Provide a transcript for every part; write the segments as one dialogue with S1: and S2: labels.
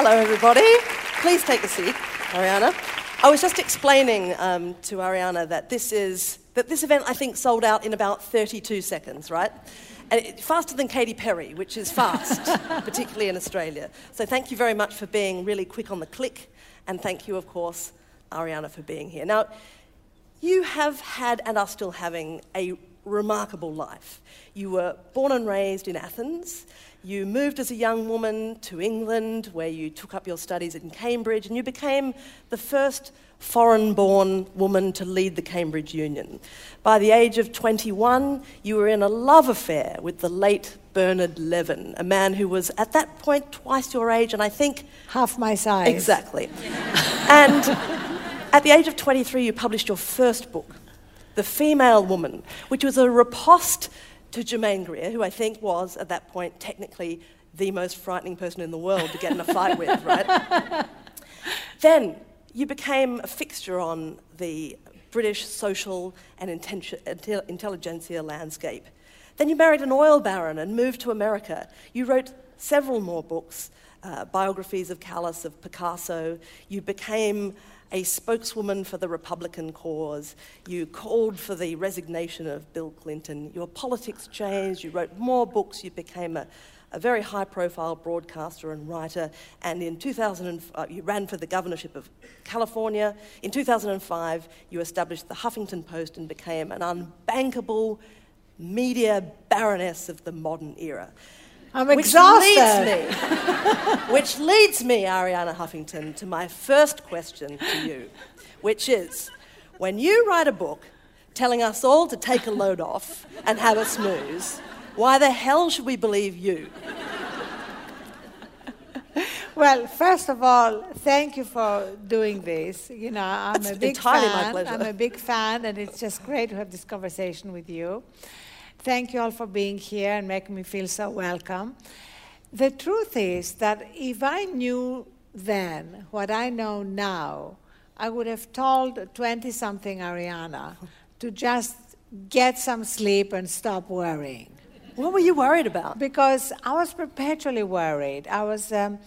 S1: Hello, everybody. Please take a seat, Arianna. I was just explaining um, to Arianna that this is that this event I think sold out in about 32 seconds, right? And it, faster than Katy Perry, which is fast, particularly in Australia. So thank you very much for being really quick on the click, and thank you, of course, Arianna, for being here. Now, you have had and are still having a remarkable life. You were born and raised in Athens. You moved as a young woman to England, where you took up your studies in Cambridge, and you became the first foreign born woman to lead the Cambridge Union. By the age of 21, you were in a love affair with the late Bernard Levin, a man who was at that point twice your age, and I think.
S2: Half my size.
S1: Exactly. and at the age of 23, you published your first book, The Female Woman, which was a riposte to Germaine Greer, who I think was, at that point, technically the most frightening person in the world to get in a fight with, right? then you became a fixture on the British social and intelligentsia landscape. Then you married an oil baron and moved to America. You wrote several more books, uh, biographies of Callas, of Picasso. You became a spokeswoman for the Republican cause. You called for the resignation of Bill Clinton. Your politics changed. You wrote more books. You became a, a very high profile broadcaster and writer. And in 2000, uh, you ran for the governorship of California. In 2005, you established the Huffington Post and became an unbankable media baroness of the modern era.
S2: I'm
S1: which
S2: exhausted.
S1: Leads me, which leads me, Arianna Huffington, to my first question to you, which is when you write a book telling us all to take a load off and have a snooze, why the hell should we believe you?
S2: Well, first of all, thank you for doing this. You know, I'm
S1: That's
S2: a big
S1: entirely
S2: fan.
S1: my pleasure.
S2: I'm a big fan, and it's just great to have this conversation with you. Thank you all for being here and making me feel so welcome. The truth is that if I knew then what I know now, I would have told 20 something Arianna to just get some sleep and stop worrying.
S1: What were you worried about?
S2: Because I was perpetually worried. I was. Um,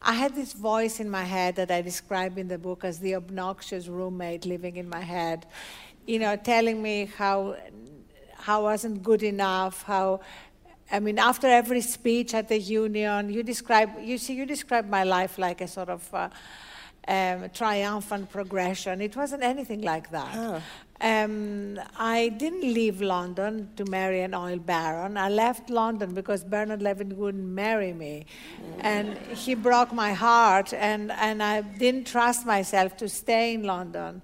S2: I had this voice in my head that I describe in the book as the obnoxious roommate living in my head, you know, telling me how how wasn't good enough, how I mean, after every speech at the union, you describe, you see, you describe my life like a sort of uh, um, triumphant progression. It wasn't anything like that.
S1: Huh.
S2: Um, I didn't leave London to marry an oil baron. I left London because Bernard Levin wouldn't marry me. And he broke my heart, and, and I didn't trust myself to stay in London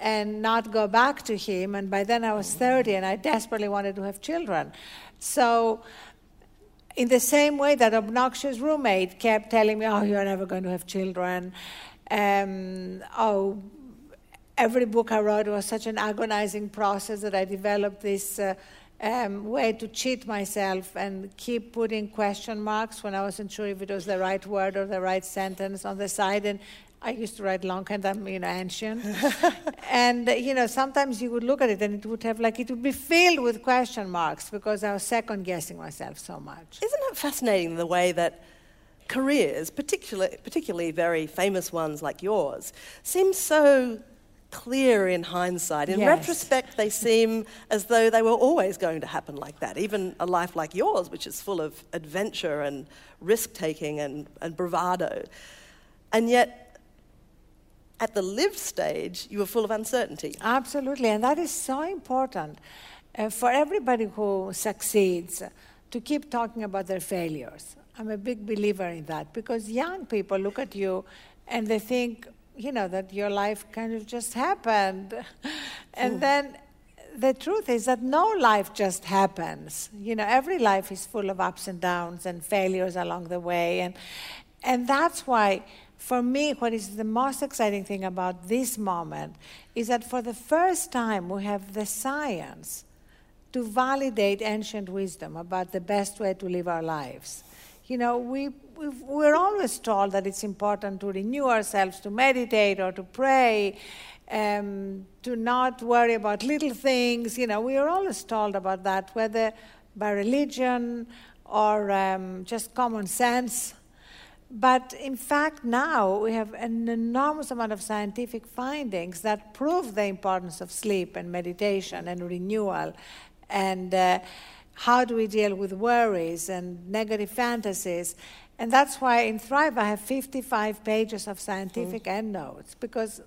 S2: and not go back to him. And by then I was 30 and I desperately wanted to have children. So, in the same way that obnoxious roommate kept telling me, "Oh, you're never going to have children," um, oh, every book I wrote was such an agonizing process that I developed this. Uh, um, way to cheat myself and keep putting question marks when I wasn't sure if it was the right word or the right sentence on the side. And I used to write long and I'm you know ancient, and you know sometimes you would look at it and it would have like it would be filled with question marks because I was second guessing myself so much.
S1: Isn't it fascinating the way that careers, particularly, particularly very famous ones like yours, seem so clear in hindsight. In
S2: Yes.
S1: retrospect, they seem as though they were always going to happen like that. Even a life like yours, which is full of adventure and risk taking and, and bravado. And yet, at the live stage, you were full of uncertainty.
S2: Absolutely, and that is so important uh, for everybody who succeeds to keep talking about their failures. I'm a big believer in that because young people look at you and they think, you know, that your life kind of just happened. and then the truth is that no life just happens. You know, every life is full of ups and downs and failures along the way. And, and that's why, for me, what is the most exciting thing about this moment is that for the first time we have the science to validate ancient wisdom about the best way to live our lives. You know, we, we've, we're always told that it's important to renew ourselves, to meditate or to pray, um, to not worry about little things. You know, we are always told about that, whether by religion or um, just common sense. But in fact, now we have an enormous amount of scientific findings that prove the importance of sleep and meditation and renewal and uh, how do we deal with worries and negative fantasies. And that's why in Thrive I have 55 pages of scientific mm. endnotes because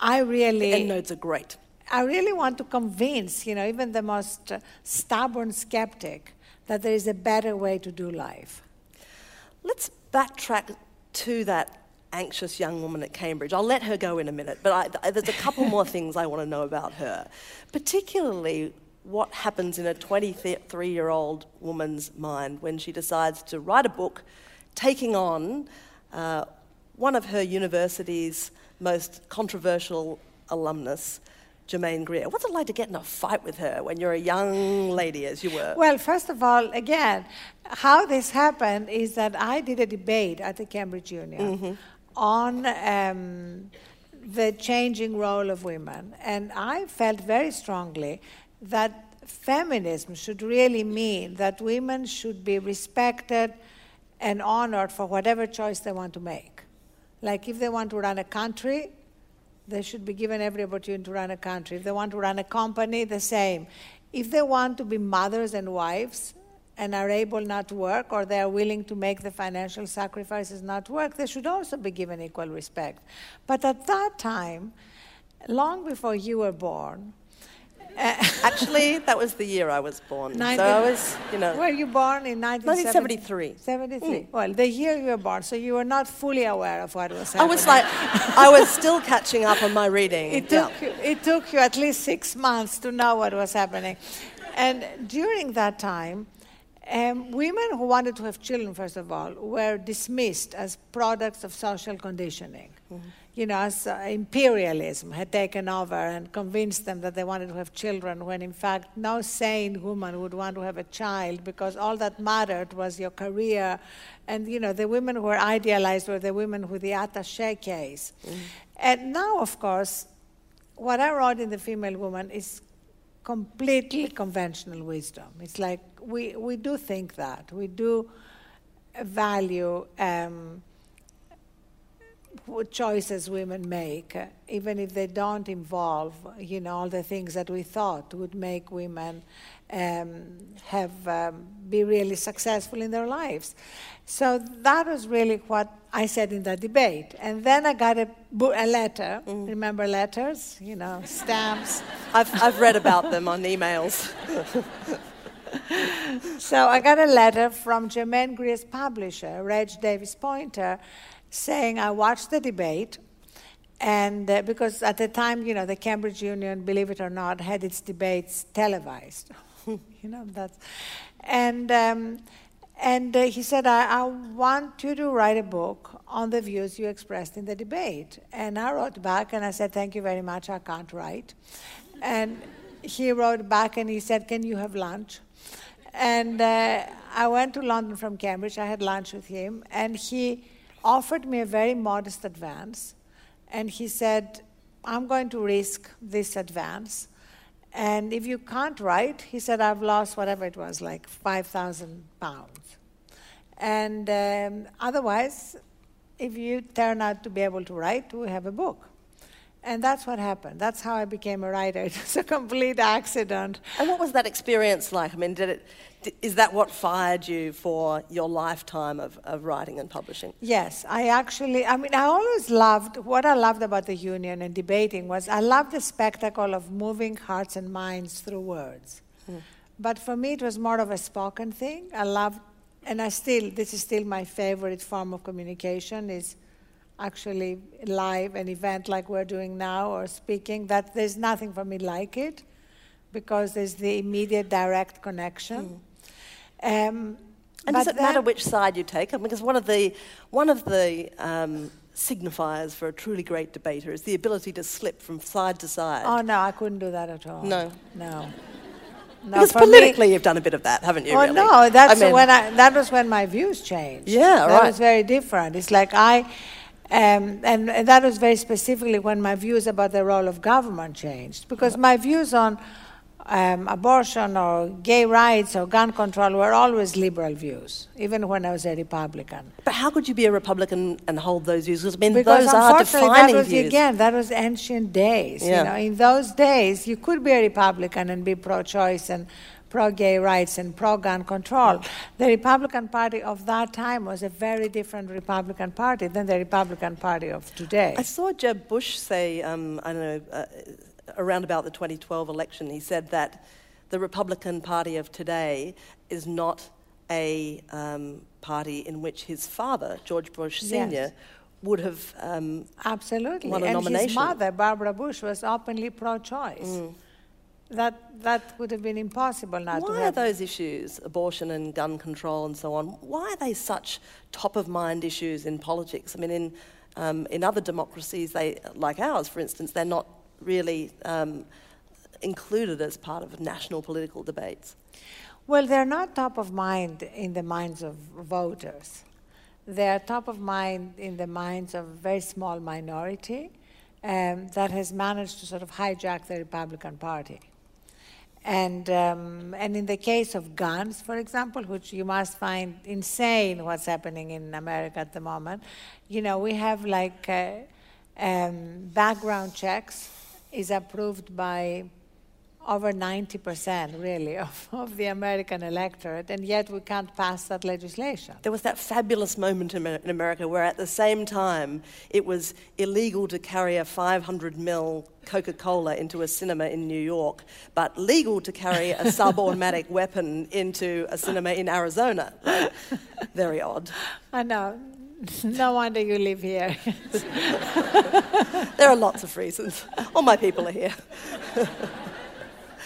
S2: I really.
S1: The endnotes are great.
S2: I really want to convince, you know, even the most stubborn skeptic that there is a better way to do life.
S1: Let's backtrack to that anxious young woman at Cambridge. I'll let her go in a minute, but I, there's a couple more things I want to know about her, particularly what happens in a 23 year old woman's mind when she decides to write a book taking on uh, one of her university's most controversial alumnus, Germaine Greer. What's it like to get in a fight with her when you're a young lady, as you were?
S2: Well, first of all, again, how this happened is that I did a debate at the Cambridge Union mm-hmm. on um, the changing role of women. And I felt very strongly that feminism should really mean that women should be respected and honored for whatever choice they want to make. Like if they want to run a country, they should be given every opportunity to run a country. If they want to run a company, the same. If they want to be mothers and wives and are able not to work or they are willing to make the financial sacrifices not to work, they should also be given equal respect. But at that time, long before you were born,
S1: Actually, that was the year I was born. 19, so I was, you know.
S2: Were you born in
S1: 1973?
S2: 73. Mm. Well, the year you were born, so you were not fully aware of what was happening.
S1: I was like, I was still catching up on my reading.
S2: It took, yeah. you, it took you at least six months to know what was happening. And during that time, um, women who wanted to have children, first of all, were dismissed as products of social conditioning. Mm-hmm you know, as uh, imperialism had taken over and convinced them that they wanted to have children, when in fact no sane woman would want to have a child because all that mattered was your career. And, you know, the women who were idealized were the women with the attache case. Mm. And now, of course, what I wrote in The Female Woman is completely conventional wisdom. It's like we, we do think that. We do value. Um, choices women make, even if they don't involve, you know, all the things that we thought would make women um, have um, be really successful in their lives. So that was really what I said in that debate. And then I got a, a letter. Mm. Remember letters? You know, stamps.
S1: I've, I've read about them on emails.
S2: so I got a letter from Germaine Greer's publisher, Reg Davis Poynter, saying, I watched the debate, and uh, because at the time, you know, the Cambridge Union, believe it or not, had its debates televised. you know, that's. And, um, and uh, he said, I, I want you to write a book on the views you expressed in the debate. And I wrote back and I said, Thank you very much, I can't write. And he wrote back and he said, Can you have lunch? And uh, I went to London from Cambridge. I had lunch with him, and he offered me a very modest advance, and he said, I'm going to risk this advance. And if you can't write, he said, I've lost whatever it was, like 5,000 pounds. And um, otherwise, if you turn out to be able to write, we have a book. And that's what happened. That's how I became a writer. It was a complete accident.
S1: And what was that experience like? I mean, did it, is that what fired you for your lifetime of, of writing and publishing?
S2: Yes, I actually, I mean, I always loved, what I loved about the union and debating was I loved the spectacle of moving hearts and minds through words. Hmm. But for me, it was more of a spoken thing. I loved, and I still, this is still my favorite form of communication is actually live, an event like we're doing now or speaking, that there's nothing for me like it because there's the immediate direct connection.
S1: Mm. Um, and does it matter which side you take? Because one of the, one of the um, signifiers for a truly great debater is the ability to slip from side to side.
S2: Oh, no, I couldn't do that at all.
S1: No.
S2: No.
S1: No, because politically, me, you've done a bit of that, haven't you?
S2: Oh
S1: really?
S2: no, that's I mean, when I, that was when my views changed.
S1: Yeah,
S2: that
S1: right.
S2: was very different. It's like I, um, and, and, that was very specifically when my views about the role of government changed, because my views on um, abortion or gay rights or gun control were always liberal views, even when I was a Republican.
S1: But how could you be a Republican and hold those views? Because I mean,
S2: Because
S1: those are defining
S2: that was
S1: views.
S2: again that was ancient days.
S1: Yeah.
S2: You know, in those days, you could be a Republican and be pro-choice and pro-gay rights and pro-gun control. The Republican Party of that time was a very different Republican Party than the Republican Party of today.
S1: I saw Jeb Bush say, um, I don't know, uh, around about the 2012 election, he said that the Republican Party of today is not a um, party in which his father, George Bush
S2: Yes.
S1: Sr., would have. Um,
S2: Absolutely.
S1: won a
S2: and
S1: nomination.
S2: his mother, Barbara Bush, was openly pro-choice. That that would have been impossible now to
S1: why are those issues, abortion and gun control and so on, why are they such top of mind issues in politics? I mean, in, um, in other democracies, they, like ours, for instance, they're not really um, included as part of national political debates.
S2: Well, they're not top of mind in the minds of voters. They're top of mind in the minds of a very small minority um, that has managed to sort of hijack the Republican Party. And, um, and in the case of guns, for example, which you must find insane what's happening in America at the moment, you know, we have like uh, um, background checks is approved by over 90% really of, of the American electorate, and yet we can't pass that legislation.
S1: There was that fabulous moment in America where, at the same time, it was illegal to carry a 500 ml Coca Cola into a cinema in New York, but legal to carry a sub automatic weapon into a cinema in Arizona. Right? Very odd.
S2: I know. No wonder you live here.
S1: There are lots of reasons. All my people are here.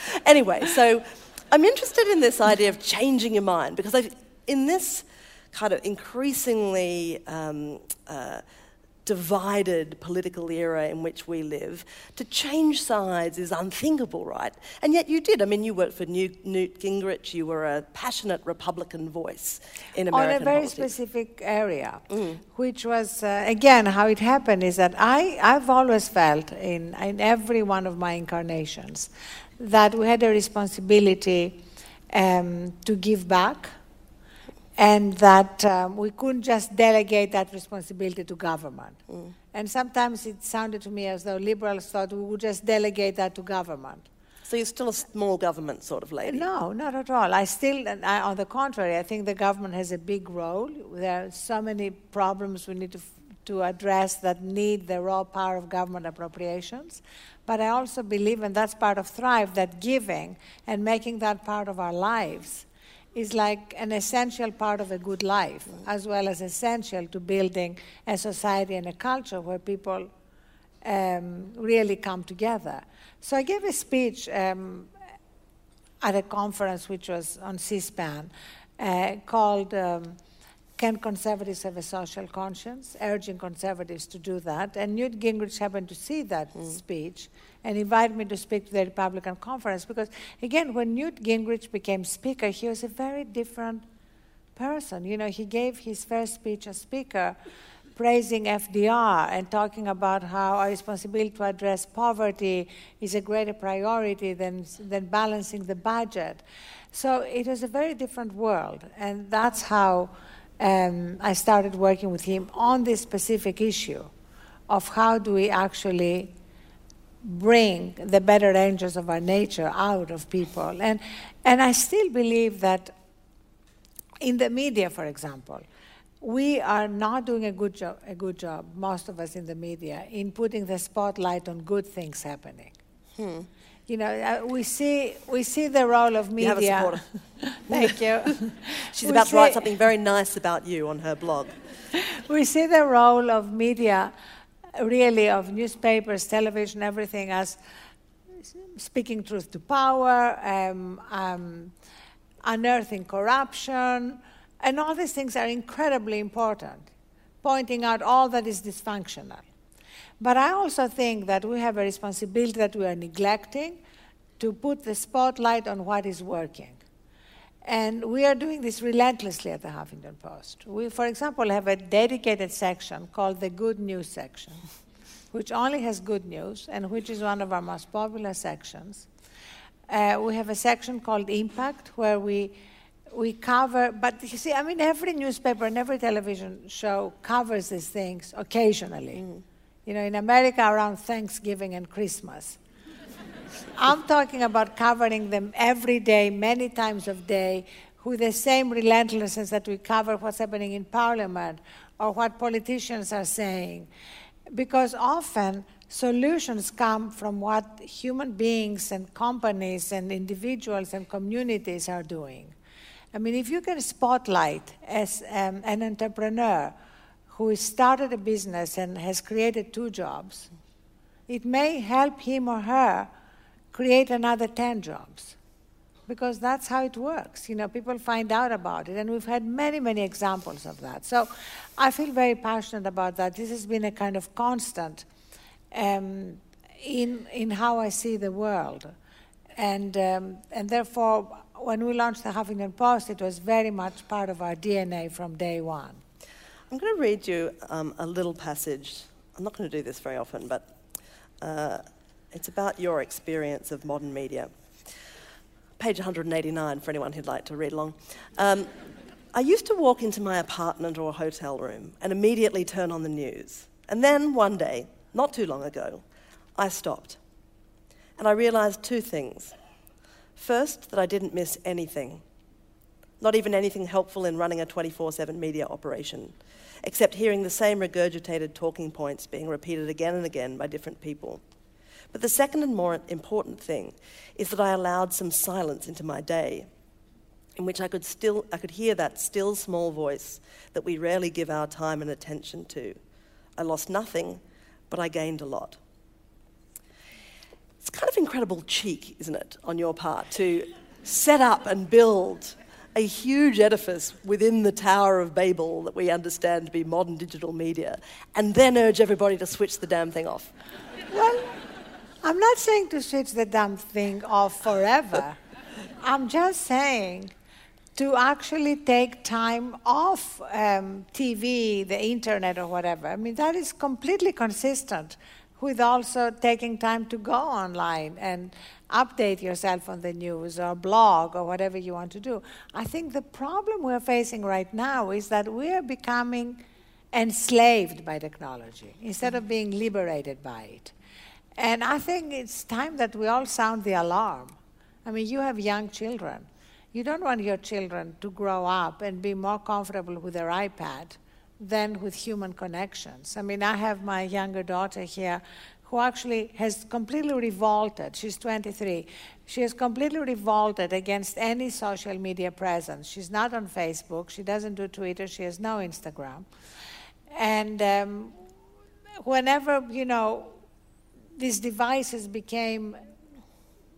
S1: anyway, so I'm interested in this idea of changing your mind because I, in this kind of increasingly um, uh, divided political era in which we live, to change sides is unthinkable, right? And yet you did. I mean, you worked for Newt, Newt Gingrich. You were a passionate Republican voice in American
S2: on a very
S1: politics.
S2: specific area, which was, uh, again, how it happened is that I, I've always felt in, in every one of my incarnations that we had a responsibility um, to give back and that um, we couldn't just delegate that responsibility to government. And sometimes it sounded to me as though liberals thought we would just delegate that to government.
S1: So you're still a small government sort of lady.
S2: No, not at all. I still, I, on the contrary, I think the government has a big role. There are so many problems we need to, to address that need the raw power of government appropriations. But I also believe, and that's part of Thrive, that giving and making that part of our lives is like an essential part of a good life, as well as essential to building a society and a culture where people um, really come together. So I gave a speech um, at a conference which was on C-SPAN uh, called um, "Can Conservatives Have a Social Conscience?" urging conservatives to do that. And Newt Gingrich happened to see that hmm. speech and invited me to speak to the Republican conference because, again, when Newt Gingrich became speaker, he was a very different person. You know, he gave his first speech as speaker praising FDR and talking about how our responsibility to address poverty is a greater priority than, than balancing the budget. So it was a very different world, and that's how um, I started working with him on this specific issue of how do we actually bring the better angels of our nature out of people. And, and I still believe that in the media, for example, we are not doing a good job, a good job, most of us in the media, in putting the spotlight on good things happening. You know, uh, we see we see the role of
S1: You
S2: media.
S1: have a supporter.
S2: Thank you.
S1: She's
S2: We
S1: about to write something very nice about you on her blog.
S2: we see the role of media, really, of newspapers, television, everything as speaking truth to power, um, um, unearthing corruption, and all these things are incredibly important, pointing out all that is dysfunctional. But I also think that we have a responsibility that we are neglecting to put the spotlight on what is working. And we are doing this relentlessly at the Huffington Post. We, for example, have a dedicated section called the Good News section, which only has good news and which is one of our most popular sections. Uh, we have a section called Impact where we we cover, but you see, I mean, every newspaper and every television show covers these things occasionally. Mm. You know, in America around Thanksgiving and Christmas. I'm talking about covering them every day, many times of day, with the same relentlessness that we cover what's happening in Parliament or what politicians are saying. Because often solutions come from what human beings and companies and individuals and communities are doing. I mean, if you can spotlight as um, an entrepreneur who started a business and has created two jobs, it may help him or her create another 10 jobs because that's how it works. You know, people find out about it, and we've had many, many examples of that. So I feel very passionate about that. This has been a kind of constant um, in, in how I see the world. And, um, and therefore, when we launched the Huffington Post, it was very much part of our DNA from day one.
S1: I'm going to read you um, a little passage. I'm not going to do this very often, but uh, it's about your experience of modern media. Page 189 for anyone who'd like to read along. Um, I used to walk into my apartment or hotel room and immediately turn on the news. And then one day, not too long ago, I stopped. And I realized two things. First, that I didn't miss anything, not even anything helpful in running a 24 7 media operation, except hearing the same regurgitated talking points being repeated again and again by different people. But the second and more important thing is that I allowed some silence into my day in which I could still I could hear that still small voice that we rarely give our time and attention to. I lost nothing, but I gained a lot. It's kind of incredible cheek, isn't it, on your part to set up and build a huge edifice within the Tower of Babel that we understand to be modern digital media, and then urge everybody to switch the damn thing off.
S2: Well, I'm not saying to switch the damn thing off forever. I'm just saying to actually take time off um, TV, the internet, or whatever. I mean, that is completely consistent with also taking time to go online and update yourself on the news or blog or whatever you want to do. I think the problem we're facing right now is that we're becoming enslaved by technology instead of being liberated by it. And I think it's time that we all sound the alarm. I mean, you have young children. You don't want your children to grow up and be more comfortable with their iPad than with human connections. I mean, I have my younger daughter here who actually has completely revolted. She's 23. She has completely revolted against any social media presence. She's not on Facebook. She doesn't do Twitter. She has no Instagram. And um, whenever, you know, these devices became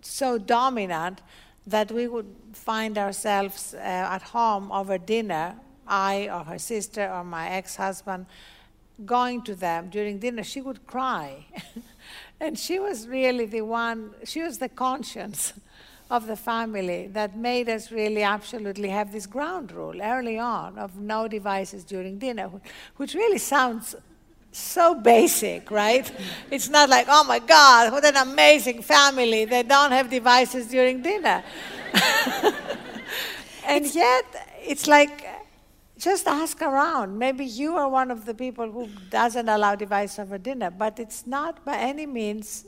S2: so dominant that we would find ourselves uh, at home over dinner I or her sister or my ex husband going to them during dinner, she would cry. and she was really the one, she was the conscience of the family that made us really absolutely have this ground rule early on of no devices during dinner, which really sounds so basic, right? It's not like, oh my God, what an amazing family. They don't have devices during dinner. and yet, it's like just ask around. Maybe you are one of the people who doesn't allow device over dinner, but it's not by any means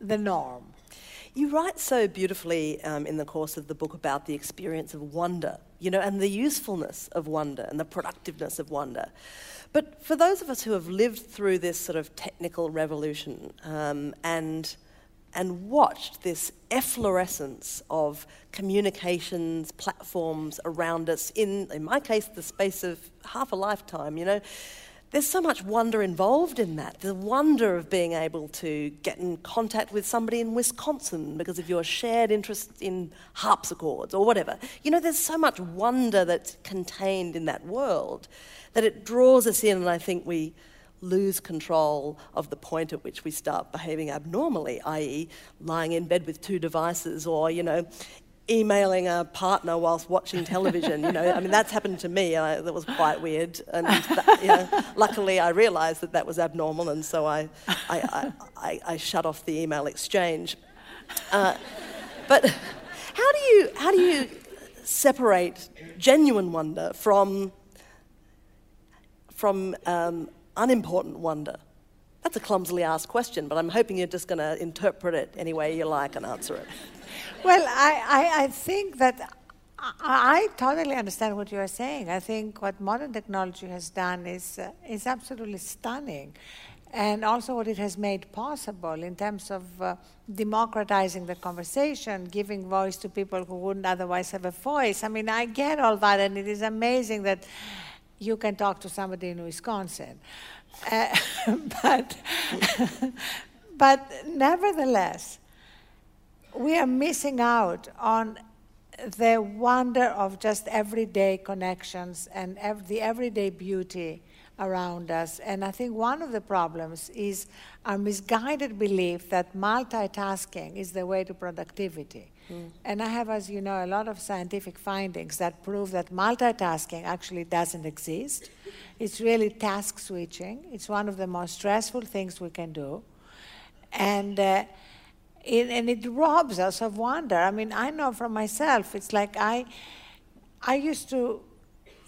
S2: the norm.
S1: You write so beautifully um, in the course of the book about the experience of wonder, you know, and the usefulness of wonder and the productiveness of wonder. But for those of us who have lived through this sort of technical revolution um, and and watched this efflorescence of communications platforms around us in, in my case, the space of half a lifetime, you know. There's so much wonder involved in that. The wonder of being able to get in contact with somebody in Wisconsin because of your shared interest in harpsichords or whatever. You know, there's so much wonder that's contained in that world that it draws us in, and I think we lose control of the point at which we start behaving abnormally, i.e., lying in bed with two devices or, you know, emailing a partner whilst watching television. You know, I mean, that's happened to me. I, that was quite weird. And that, you know, luckily, I realised that that was abnormal, and so I, I, I, I, shut off the email exchange. Uh, but how do you how do you separate genuine wonder from from um, unimportant wonder? That's a clumsily asked question, but I'm hoping you're just going to interpret it any way you like and answer it.
S2: Well, I, I, I think that I, totally understand what you are saying. I think what modern technology has done is, uh, is absolutely stunning. And also what it has made possible in terms of uh, democratizing the conversation, giving voice to people who wouldn't otherwise have a voice. I mean, I get all that, and it is amazing that you can talk to somebody in Wisconsin. Uh, but, but nevertheless, we are missing out on the wonder of just everyday connections and ev- the everyday beauty around us. And I think one of the problems is our misguided belief that multitasking is the way to productivity. Mm. And I have, as you know, a lot of scientific findings that prove that multitasking actually doesn't exist. It's really task switching, it's one of the most stressful things we can do. And uh, it, and it robs us of wonder. I mean, I know from myself, it's like I, I used to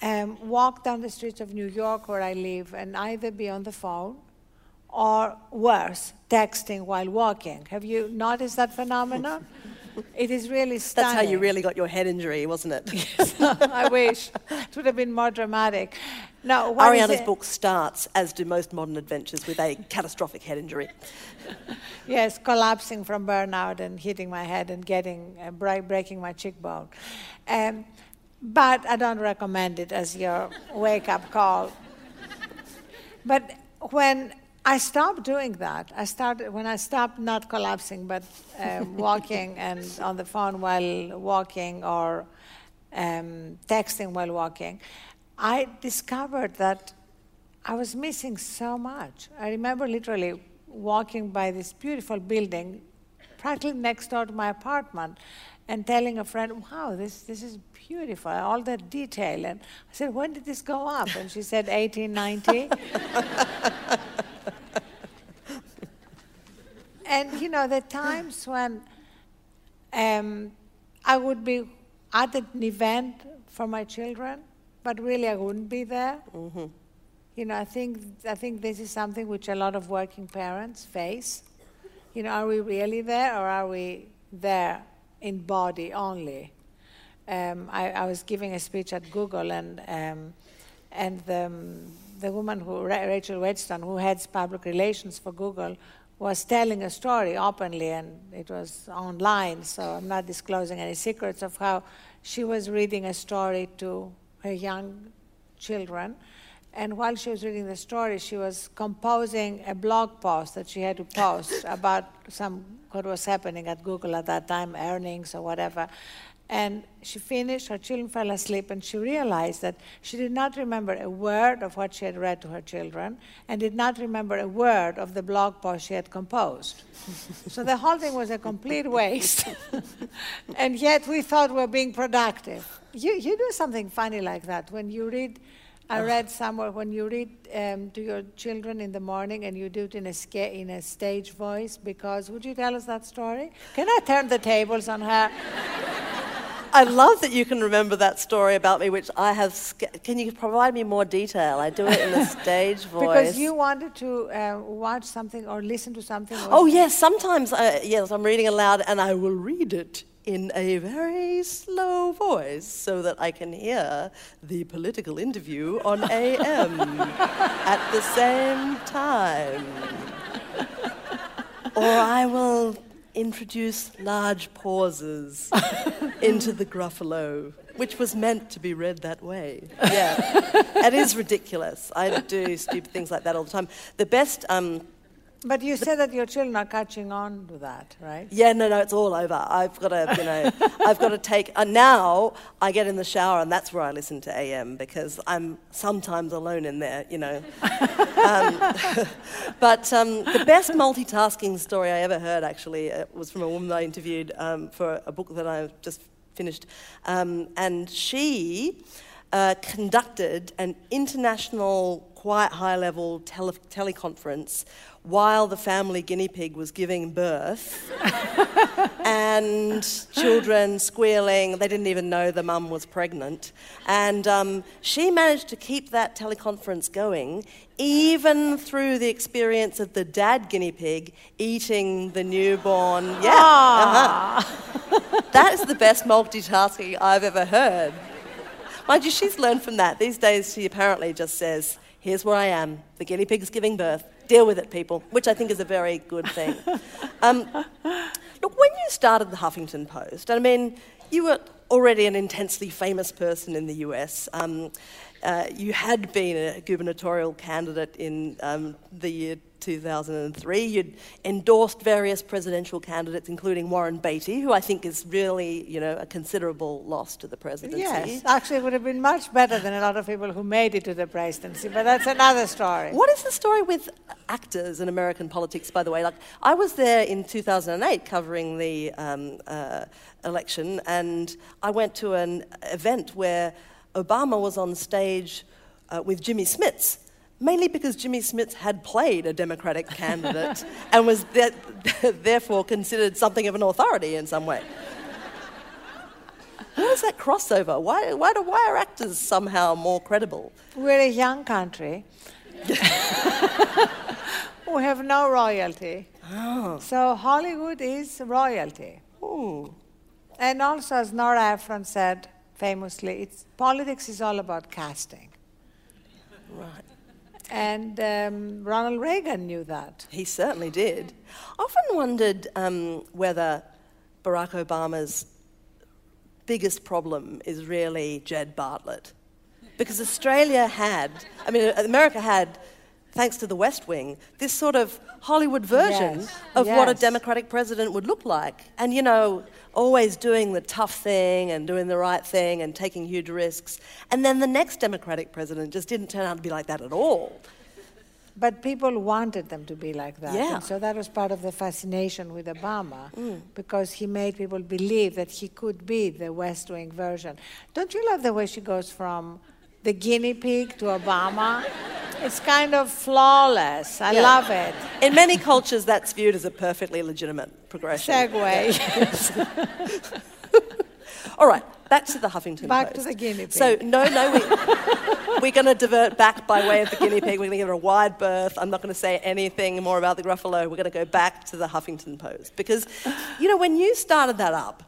S2: um, walk down the streets of New York where I live and either be on the phone or worse, texting while walking. Have you noticed that phenomenon? it is really stunning.
S1: That's how you really got your head injury, wasn't it?
S2: yes, I wish. It would have been more dramatic.
S1: No, Arianna's book starts, as do most modern adventures, with a catastrophic head injury.
S2: yes, collapsing from burnout and hitting my head and getting uh, breaking my cheekbone. Um, but I don't recommend it as your wake up call. But when I stopped doing that, I started when I stopped not collapsing, but uh, walking and on the phone while walking or um, texting while walking, I discovered that I was missing so much. I remember literally walking by this beautiful building, practically next door to my apartment, and telling a friend, wow, this, this is beautiful, all that detail. And I said, when did this go up? And she said, 1890. and, you know, the times when um, I would be at an event for my children, but really I wouldn't be there. Mm-hmm. You know, I think, I think this is something which a lot of working parents face. You know, are we really there or are we there in body only? Um, I, I, was giving a speech at Google, and um, and the, the woman who Rachel Whetstone, who heads public relations for Google, was telling a story openly, and it was online. So I'm not disclosing any secrets of how she was reading a story to her young children. And while she was reading the story, she was composing a blog post that she had to post about some what was happening at Google at that time, earnings or whatever. And she finished, her children fell asleep, and she realized that she did not remember a word of what she had read to her children and did not remember a word of the blog post she had composed. so the whole thing was a complete waste. and yet we thought we were being productive. You, you do something funny like that when you read. I read somewhere when you read um, to your children in the morning and you do it in a, ska- in a stage voice because would you tell us that story? Can I turn the tables on her?
S1: I love that you can remember that story about me, which I have. Can you provide me more detail? I do it in a stage voice.
S2: Because you wanted to uh, watch something or listen to something.
S1: Oh, yes. Sometimes, I, yes, I'm reading aloud and I will read it in a very slow voice so that I can hear the political interview on AM at the same time. or I will introduce large pauses into the Gruffalo, which was meant to be read that way. Yeah, it is ridiculous. I do stupid things like that all the time. The best um,
S2: but you said that your children are catching on to that, right?
S1: Yeah, no, no, it's all over. I've got to, you know, I've got to take. And now I get in the shower, and that's where I listen to AM because I'm sometimes alone in there, you know. um, but um, the best multitasking story I ever heard, actually, uh, was from a woman I interviewed um, for a book that I've just finished, um, and she uh, conducted an international, quite high level tele- teleconference while the family guinea pig was giving birth and children squealing. They didn't even know the mum was pregnant. And um, she managed to keep that teleconference going even through the experience of the dad guinea pig eating the newborn. Yeah. Uh-huh. that is the best multitasking I've ever heard. Mind you, she's learned from that. These days, she apparently just says, Here's where I am. The guinea pig's giving birth. Deal with it, people, which I think is a very good thing. Um, look, when you started the Huffington Post, I mean, you were already an intensely famous person in the US. Um, uh, you had been a gubernatorial candidate in um, the year 2003. You'd endorsed various presidential candidates, including Warren Beatty, who I think is really, you know, a considerable loss to the presidency.
S2: Yes, actually, it would have been much better than a lot of people who made it to the presidency, but that's another story.
S1: What is the story with actors in American politics, by the way? Like, I was there in 2008 covering the um, uh, election, and I went to an event where Obama was on stage uh, with Jimmy Smits mainly because Jimmy Smits had played a Democratic candidate and was therefore considered something of an authority in some way. What is that crossover? Why, why, do, why are actors somehow more credible?
S2: We're a young country. we have no royalty. Oh. So Hollywood is royalty. Ooh. And also, as Nora Ephron said famously, it's, politics is all about casting.
S1: Right.
S2: And um, Ronald Reagan knew that.
S1: He certainly did. Often wondered um, whether Barack Obama's biggest problem is really Jed Bartlet. Because Australia had, I mean, America had, thanks to the West Wing, this sort of Hollywood version yes. of yes. what a Democratic president would look like. And, you know, always doing the tough thing and doing the right thing and taking huge risks. And then the next Democratic president just didn't turn out to be like that at all.
S2: But people wanted them to be like that.
S1: Yeah.
S2: And so that was part of the fascination with Obama, mm. because he made people believe that he could be the West Wing version. Don't you love the way she goes from the guinea pig to Obama? It's kind of flawless. I yeah. love it.
S1: In many cultures, that's viewed as a perfectly legitimate progression.
S2: Segue.
S1: Yeah. All right, back to the Huffington
S2: back
S1: Post.
S2: to the guinea pig.
S1: So, no, no, we, we're going to divert back by way of the guinea pig. We're going to give it a wide berth. I'm not going to say anything more about the Gruffalo. We're going to go back to the Huffington Post. Because, you know, when you started that up,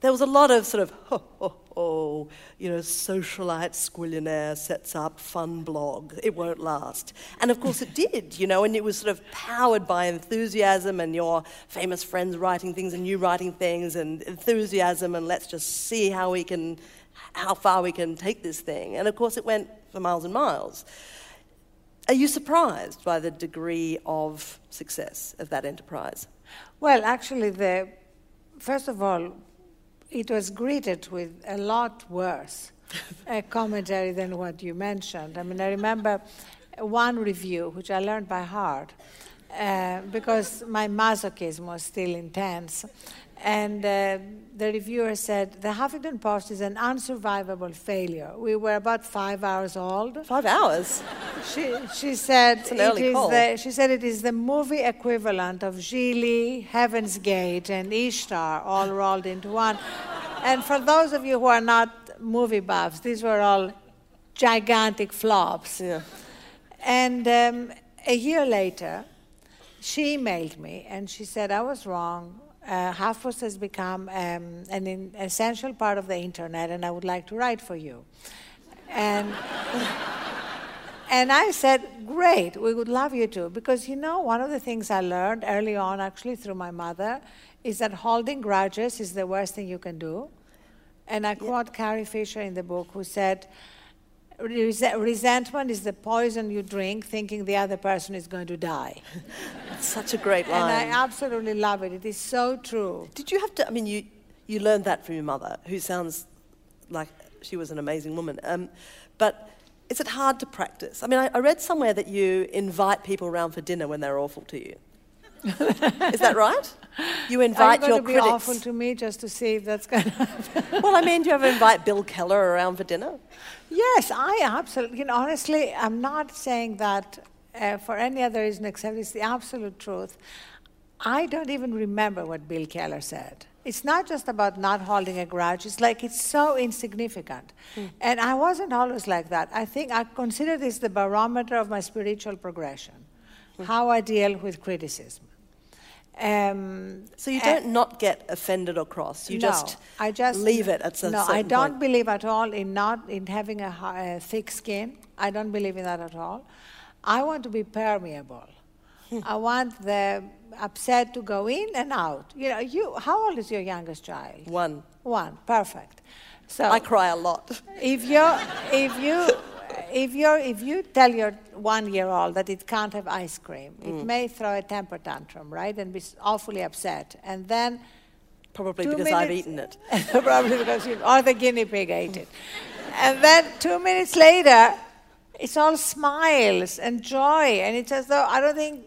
S1: there was a lot of sort of, ho, ho, ho, you know, socialite squillionaire sets up fun blog. It won't last. And of course it did, you know, and it was sort of powered by enthusiasm and your famous friends writing things and you writing things and enthusiasm and let's just see how we can, how far we can take this thing. And of course it went for miles and miles. Are you surprised by the degree of success of that enterprise?
S2: Well, actually, the, first of all, it was greeted with a lot worse a commentary than what you mentioned. I mean, I remember one review, which I learned by heart, uh, because my masochism was still intense. And uh, the reviewer said, The Huffington Post is an unsurvivable failure. We were about five hours old.
S1: Five hours?
S2: She, she said, it is the, she said it is the movie equivalent of Gigli, Heaven's Gate, and Ishtar all rolled into one. And for those of you who are not movie buffs, these were all gigantic flops.
S1: Yeah.
S2: And um, a year later, she emailed me and she said, I was wrong uh, has become um, an in, essential part of the internet, and I would like to write for you. And, and I said, Great, we would love you to. Because you know, one of the things I learned early on, actually, through my mother, is that holding grudges is the worst thing you can do. And I quote yeah. Carrie Fisher in the book, who said, resentment is the poison you drink thinking the other person is going to die.
S1: It's such a great line.
S2: And I absolutely love it. It is so true.
S1: Did you have to, I mean, you, you learned that from your mother, who sounds like she was an amazing woman. Um, but is it hard to practice? I mean, I, I read somewhere that you invite people around for dinner when they're awful to you. Is that right? You invite
S2: you
S1: your
S2: be
S1: critics.
S2: awful to me just to see if that's going to happen?
S1: well, I mean, do you ever invite Bill Keller around for dinner?
S2: Yes, I absolutely. You know, honestly, I'm not saying that uh, for any other reason except it's the absolute truth. I don't even remember what Bill Keller said. It's not just about not holding a grudge. It's like it's so insignificant. And I wasn't always like that. I think I consider this the barometer of my spiritual progression, how I deal with criticism. Um,
S1: So you don't not get offended or cross. You
S2: no,
S1: just
S2: I just
S1: leave it at some
S2: no. I don't
S1: point.
S2: believe at all in not in having a, a thick skin. I don't believe in that at all. I want to be permeable.
S1: Hmm.
S2: I want the upset to go in and out. You know, you. How old is your youngest child?
S1: One.
S2: One. Perfect. So
S1: I cry a lot.
S2: if you if you if you if you tell your one year old that it can't have ice cream,
S1: Mm.
S2: it may throw a temper tantrum, right, and be awfully upset, and then
S1: Probably because I've eaten it.
S2: Probably because you, or the guinea pig ate it. And then two minutes later, it's all smiles and joy, and it's as though I don't think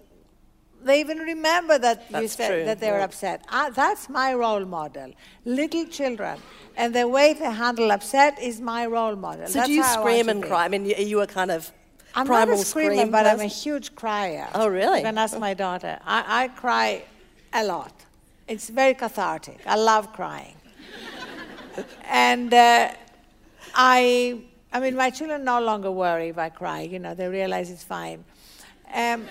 S2: they even remember that you said
S1: true,
S2: that they were upset. That's my role model. Little children, and the way they handle upset is my role model.
S1: So
S2: That's
S1: do you
S2: how I want
S1: scream and cry? I mean, you, you were kind of
S2: I'm
S1: primal
S2: not a screamer,
S1: scream
S2: but I'm a huge crier.
S1: Oh, really?
S2: You can ask my daughter. I, I cry a lot. It's very cathartic. I love crying. and uh, I, I mean, my children no longer worry if I cry. You know, they realize it's fine. Um,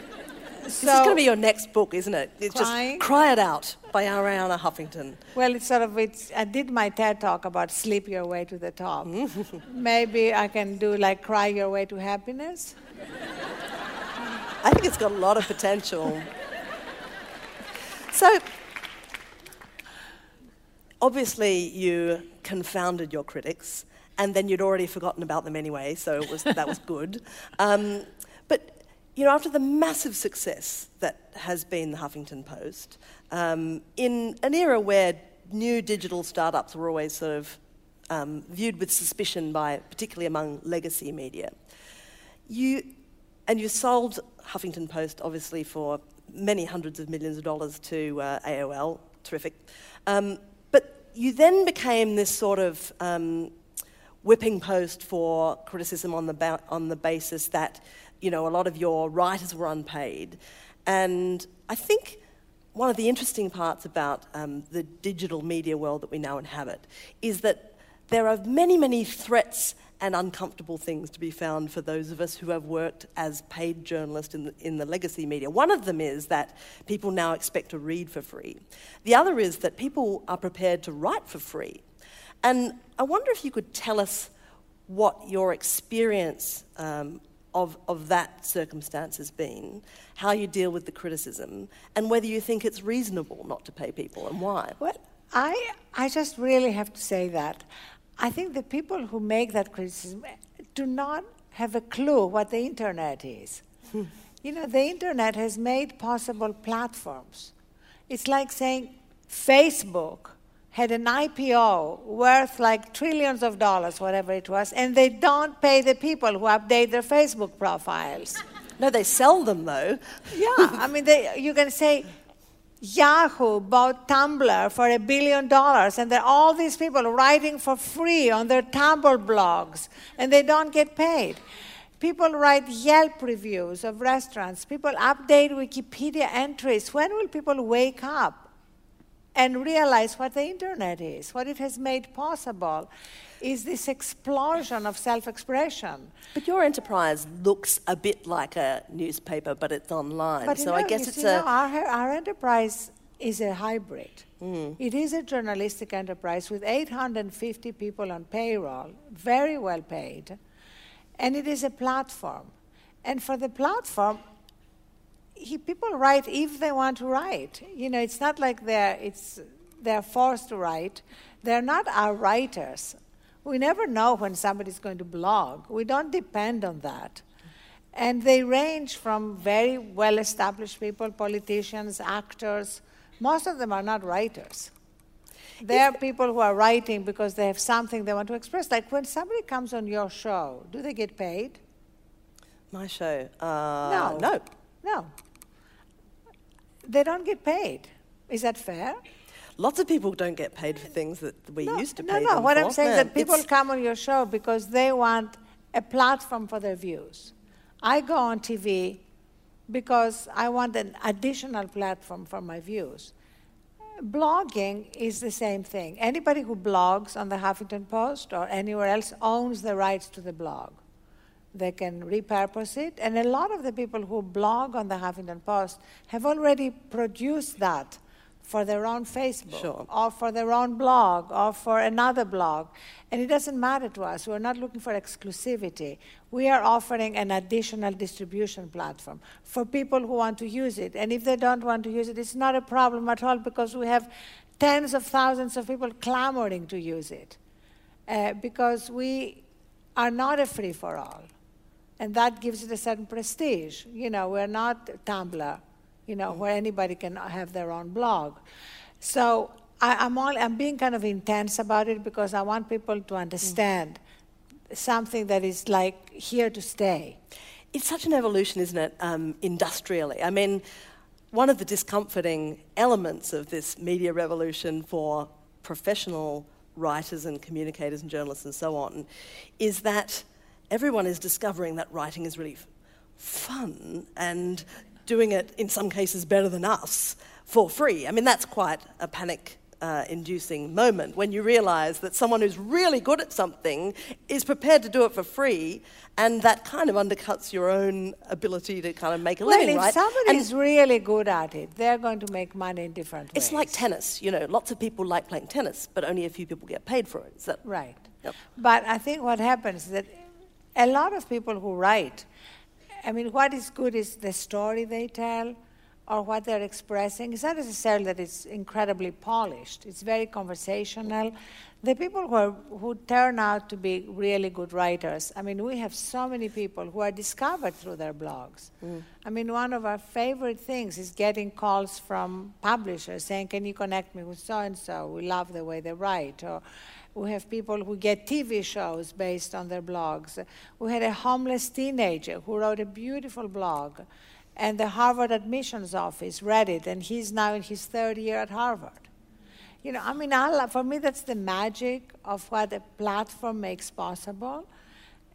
S2: so,
S1: This is going to be your next book, isn't it? It's
S2: Crying?
S1: just Cry It Out by Arianna Huffington.
S2: well, it's sort of it's. I did my TED talk about sleep your way to the top. Maybe I can do like cry your way to happiness.
S1: I think it's got a lot of potential. so, obviously, you confounded your critics, and then you'd already forgotten about them anyway, so it was, that was good. Um, you know, after the massive success that has been the Huffington Post, um, in an era where new digital startups were always sort of um, viewed with suspicion by, particularly among legacy media, you and you sold Huffington Post obviously for many hundreds of millions of dollars to uh, AOL. Terrific. Um, but you then became this sort of um, whipping post for criticism on the ba- on the basis that you know a lot of your writers were unpaid, and I think. One of the interesting parts about um, the digital media world that we now inhabit is that there are many, many threats and uncomfortable things to be found for those of us who have worked as paid journalists in the, in the legacy media. One of them is that people now expect to read for free. The other is that people are prepared to write for free. And I wonder if you could tell us what your experience um, of, of that circumstance has been, how you deal with the criticism, and whether you think it's reasonable not to pay people and why.
S2: Well, I, I just really have to say that. I think the people who make that criticism do not have a clue what the internet is. you know, the internet has made possible platforms. It's like saying Facebook had an IPO worth like trillions of dollars, whatever it was, and they don't pay the people who update their Facebook profiles.
S1: No, they sell them though.
S2: Yeah, I mean, they, you can say Yahoo bought Tumblr for a billion dollars, and there are all these people writing for free on their Tumblr blogs, and they don't get paid. People write Yelp reviews of restaurants. People update Wikipedia entries. When will people wake up and realize what the internet is, what it has made possible? Is this explosion of self expression?
S1: But your enterprise looks a bit like a newspaper, but it's online.
S2: But
S1: so
S2: know,
S1: I guess it's
S2: see,
S1: a.
S2: now our, our enterprise is a hybrid. Mm. It is a journalistic enterprise with 850 people on payroll, very well paid, and it is a platform. And for the platform, he, people write if they want to write. You know, it's not like they're, it's, they're forced to write. They're not our writers. We never know when somebody's going to blog. We don't depend on that. And they range from very well established people, politicians, actors. Most of them are not writers. They are people who are writing because they have something they want to express. Like when somebody comes on your show, do they get paid?
S1: My show. Uh,
S2: No.
S1: No.
S2: No. They don't get paid. Is that fair?
S1: Lots of people don't get paid for things that we
S2: no,
S1: used to
S2: no,
S1: pay
S2: no.
S1: them
S2: What
S1: for.
S2: I'm saying is that people
S1: it's-
S2: come on your show because they want a platform for their views. I go on TV because I want an additional platform for my views. Blogging is the same thing. Anybody who blogs on the Huffington Post or anywhere else owns the rights to the blog. They can repurpose it, and a lot of the people who blog on the Huffington Post have already produced that for their own Facebook
S1: Sure.
S2: or for their own blog or for another blog. And it doesn't matter to us. We're not looking for exclusivity. We are offering an additional distribution platform for people who want to use it. And if they don't want to use it, it's not a problem at all because we have tens of thousands of people clamoring to use it. Uh, because we are not a free for all. And that gives it a certain prestige. You know, we're not Tumblr, you know, where anybody can have their own blog. So I, I'm, all, I'm being kind of intense about it because I want people to understand something that is like here to stay.
S1: It's such an evolution, isn't it, um, industrially? I mean, one of the discomforting elements of this media revolution for professional writers and communicators and journalists and so on is that everyone is discovering that writing is really fun and doing it in some cases better than us for free. I mean, that's quite a panic uh, inducing moment when you realize that someone who's really good at something is prepared to do it for free, and that kind of undercuts your own ability to kind of make a
S2: Well,
S1: living,
S2: if
S1: right?
S2: somebody
S1: And
S2: is really good at it, they're going to make money in different ways.
S1: it's like tennis, you know, lots of people like playing tennis, but only a few people get paid for it. Is that
S2: Right.
S1: Yep.
S2: But I think what happens is that a lot of people who write, I mean, what is good is the story they tell or what they're expressing. It's not necessarily that it's incredibly polished, it's very conversational. The people who, are, who turn out to be really good writers, I mean, we have so many people who are discovered through their blogs. Mm. I mean, one of our favorite things is getting calls from publishers saying, Can you connect me with so and so? We love the way they write. Or we have people who get TV shows based on their blogs. We had a homeless teenager who wrote a beautiful blog, and the Harvard admissions office read it, and he's now in his third year at Harvard. You know, I mean, I for me, that's the magic of what a platform makes possible.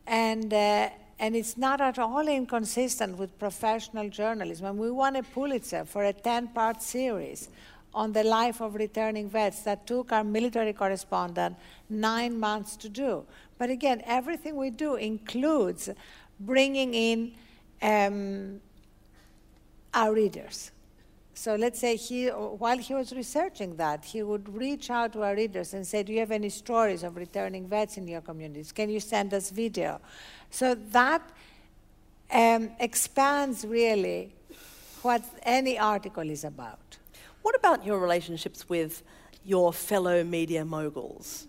S2: And, uh, and it's not at all inconsistent with professional journalism. And we won a Pulitzer for a 10 part series on the life of returning vets that took our military correspondent nine months to do. But again, everything we do includes bringing in um, our readers. So let's say he, while he was researching that, he would reach out to our readers and say, Do you have any stories of returning vets in your communities? Can you send us video? So that um, expands really what any article is about.
S1: What about your relationships with your fellow media moguls?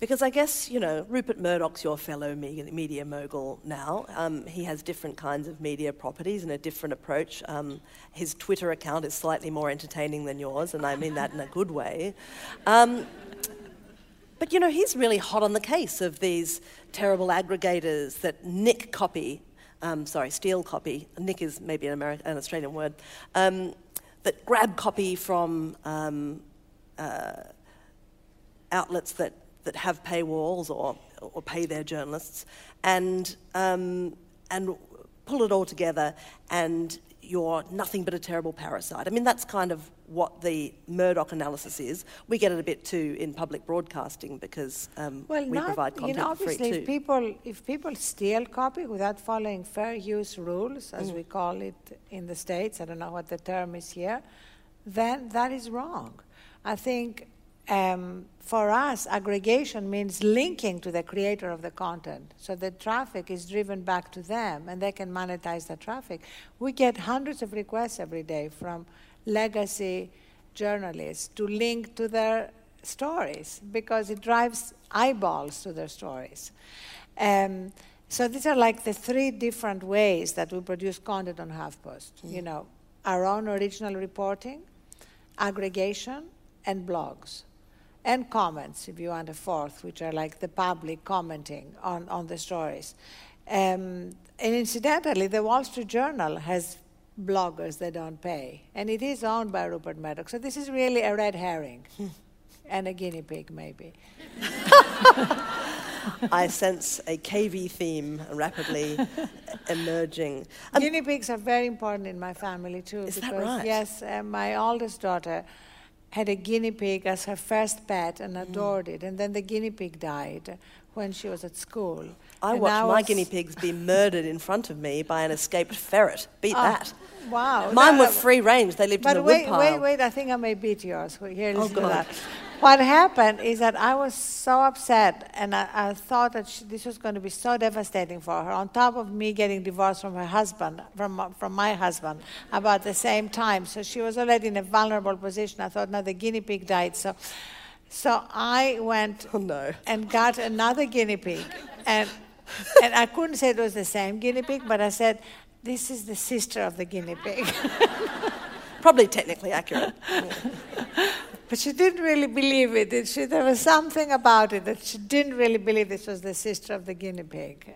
S1: Because I guess, you know, Rupert Murdoch's your fellow media, mogul now. Um, he has different kinds of media properties and a different approach. Um, his Twitter account is slightly more entertaining than yours, and I mean that in a good way. Um, but, you know, he's really hot on the case of these terrible aggregators that nick copy, um, sorry, steal copy. Nick is maybe an, American, an Australian word. That grab copy from um, uh, outlets that, that have paywalls or, or pay their journalists and, um, and pull it all together and you're nothing but a terrible parasite. I mean, that's kind of what the Murdoch analysis is. We get it a bit too in public broadcasting because um,
S2: Well,
S1: we
S2: not,
S1: provide
S2: you
S1: content
S2: know,
S1: for free
S2: obviously,
S1: too.
S2: if people if people steal copy without following fair use rules, as
S1: Mm.
S2: we call it in the states, I don't know what the term is here, then that is wrong. I think um, for us, aggregation means linking to the creator of the content, so the traffic is driven back to them, and they can monetize the traffic. We get hundreds of requests every day from legacy journalists to link to their stories because it drives eyeballs to their stories. Um, so these are like the three different ways that we produce content on HuffPost. You know, our own original reporting, aggregation, and blogs, and comments if you want a fourth, which are like the public commenting on, on the stories. Um, and incidentally, the Wall Street Journal has bloggers that don't pay. And it is owned by Rupert Murdoch. So this is really a red herring and a guinea pig, maybe.
S1: I sense a KV theme rapidly emerging.
S2: Um, guinea pigs are very important in my family too.
S1: Is
S2: because,
S1: that right?
S2: Yes, uh, my oldest daughter had a guinea pig as her first pet and adored mm. it. And then the guinea pig died when she was at school.
S1: I
S2: and
S1: watched my guinea pigs be murdered in front of me by an escaped ferret. Beat oh, that.
S2: Wow.
S1: Mine were free range. They lived
S2: but
S1: in the
S2: wait,
S1: woodpile.
S2: Wait, wait, wait. I think I may beat yours. Here,
S1: oh,
S2: listen
S1: God.
S2: to that. What happened is that I was so upset, and I, I thought that she, this was going to be so devastating for her. On top of me getting divorced from her husband, from from my husband, about the same time, so she was already in a vulnerable position. I thought, now the guinea pig died, so. So I went
S1: oh, no.
S2: and got another guinea pig, and and I couldn't say it was the same guinea pig, but I said, "This is the sister of the guinea pig."
S1: Probably technically accurate.
S2: But she didn't really believe it. She, there was something about it that she didn't really believe this was the sister of the guinea pig.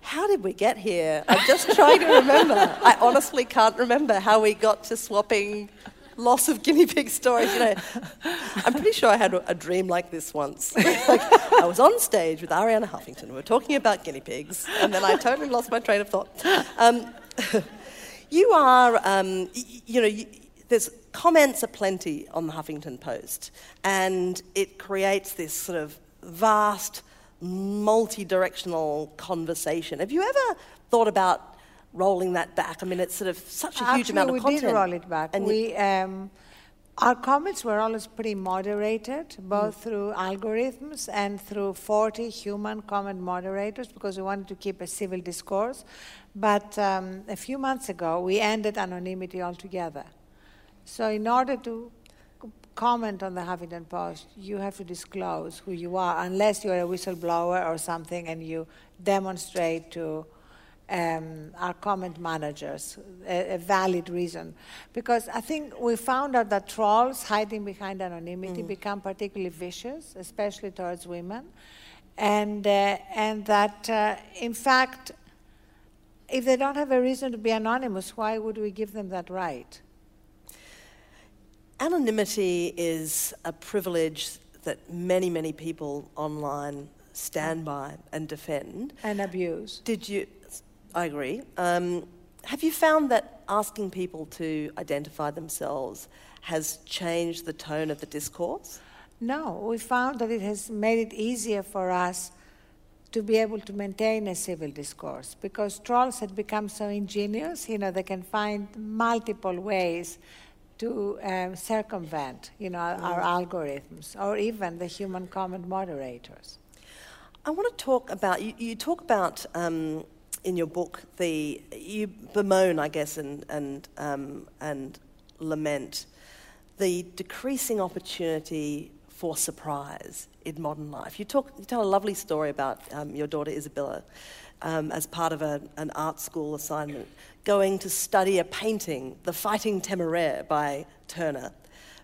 S1: How did we get here? I'm just trying to remember. I honestly can't remember how we got to swapping loss of guinea pig stories. You know, I'm pretty sure I had a dream like this once. like I was on stage with Arianna Huffington. We were talking about guinea pigs, and then I totally lost my train of thought. Um, you are, um, you know. You, there's comments aplenty on the Huffington Post, and it creates this sort of vast, multi-directional conversation. Have you ever thought about rolling that back? I mean, it's sort of such a
S2: Actually,
S1: huge amount of content.
S2: we did roll it back. And we, um, our comments were always pretty moderated, both mm. through algorithms and through 40 human comment moderators, because we wanted to keep a civil discourse. But um, a few months ago, we ended anonymity altogether. So, in order to comment on the Huffington Post, you have to disclose who you are, unless you're a whistleblower or something and you demonstrate to um, our comment managers a, a, valid reason. Because I think we found out that trolls hiding behind anonymity mm. become particularly vicious, especially towards women. And, uh, and that, uh, in fact, if they don't have a reason to be anonymous, why would we give them that right?
S1: Anonymity is a privilege that many, many people online stand by and defend.
S2: And abuse.
S1: Did you? I agree. Um, have you found that asking people to identify themselves has changed the tone of the discourse?
S2: No, we found that it has made it easier for us to be able to maintain a civil discourse because trolls had become so ingenious, you know, they can find multiple ways to um, circumvent, you know, mm. our algorithms or even the human comment moderators.
S1: I want to talk about you. You talk about um, in your book the you bemoan, I guess, and and um, and lament the decreasing opportunity for surprise in modern life. You talk, you tell a lovely story about um, your daughter Isabella um, as part of a, an art school assignment going to study a painting, The Fighting Temeraire by Turner,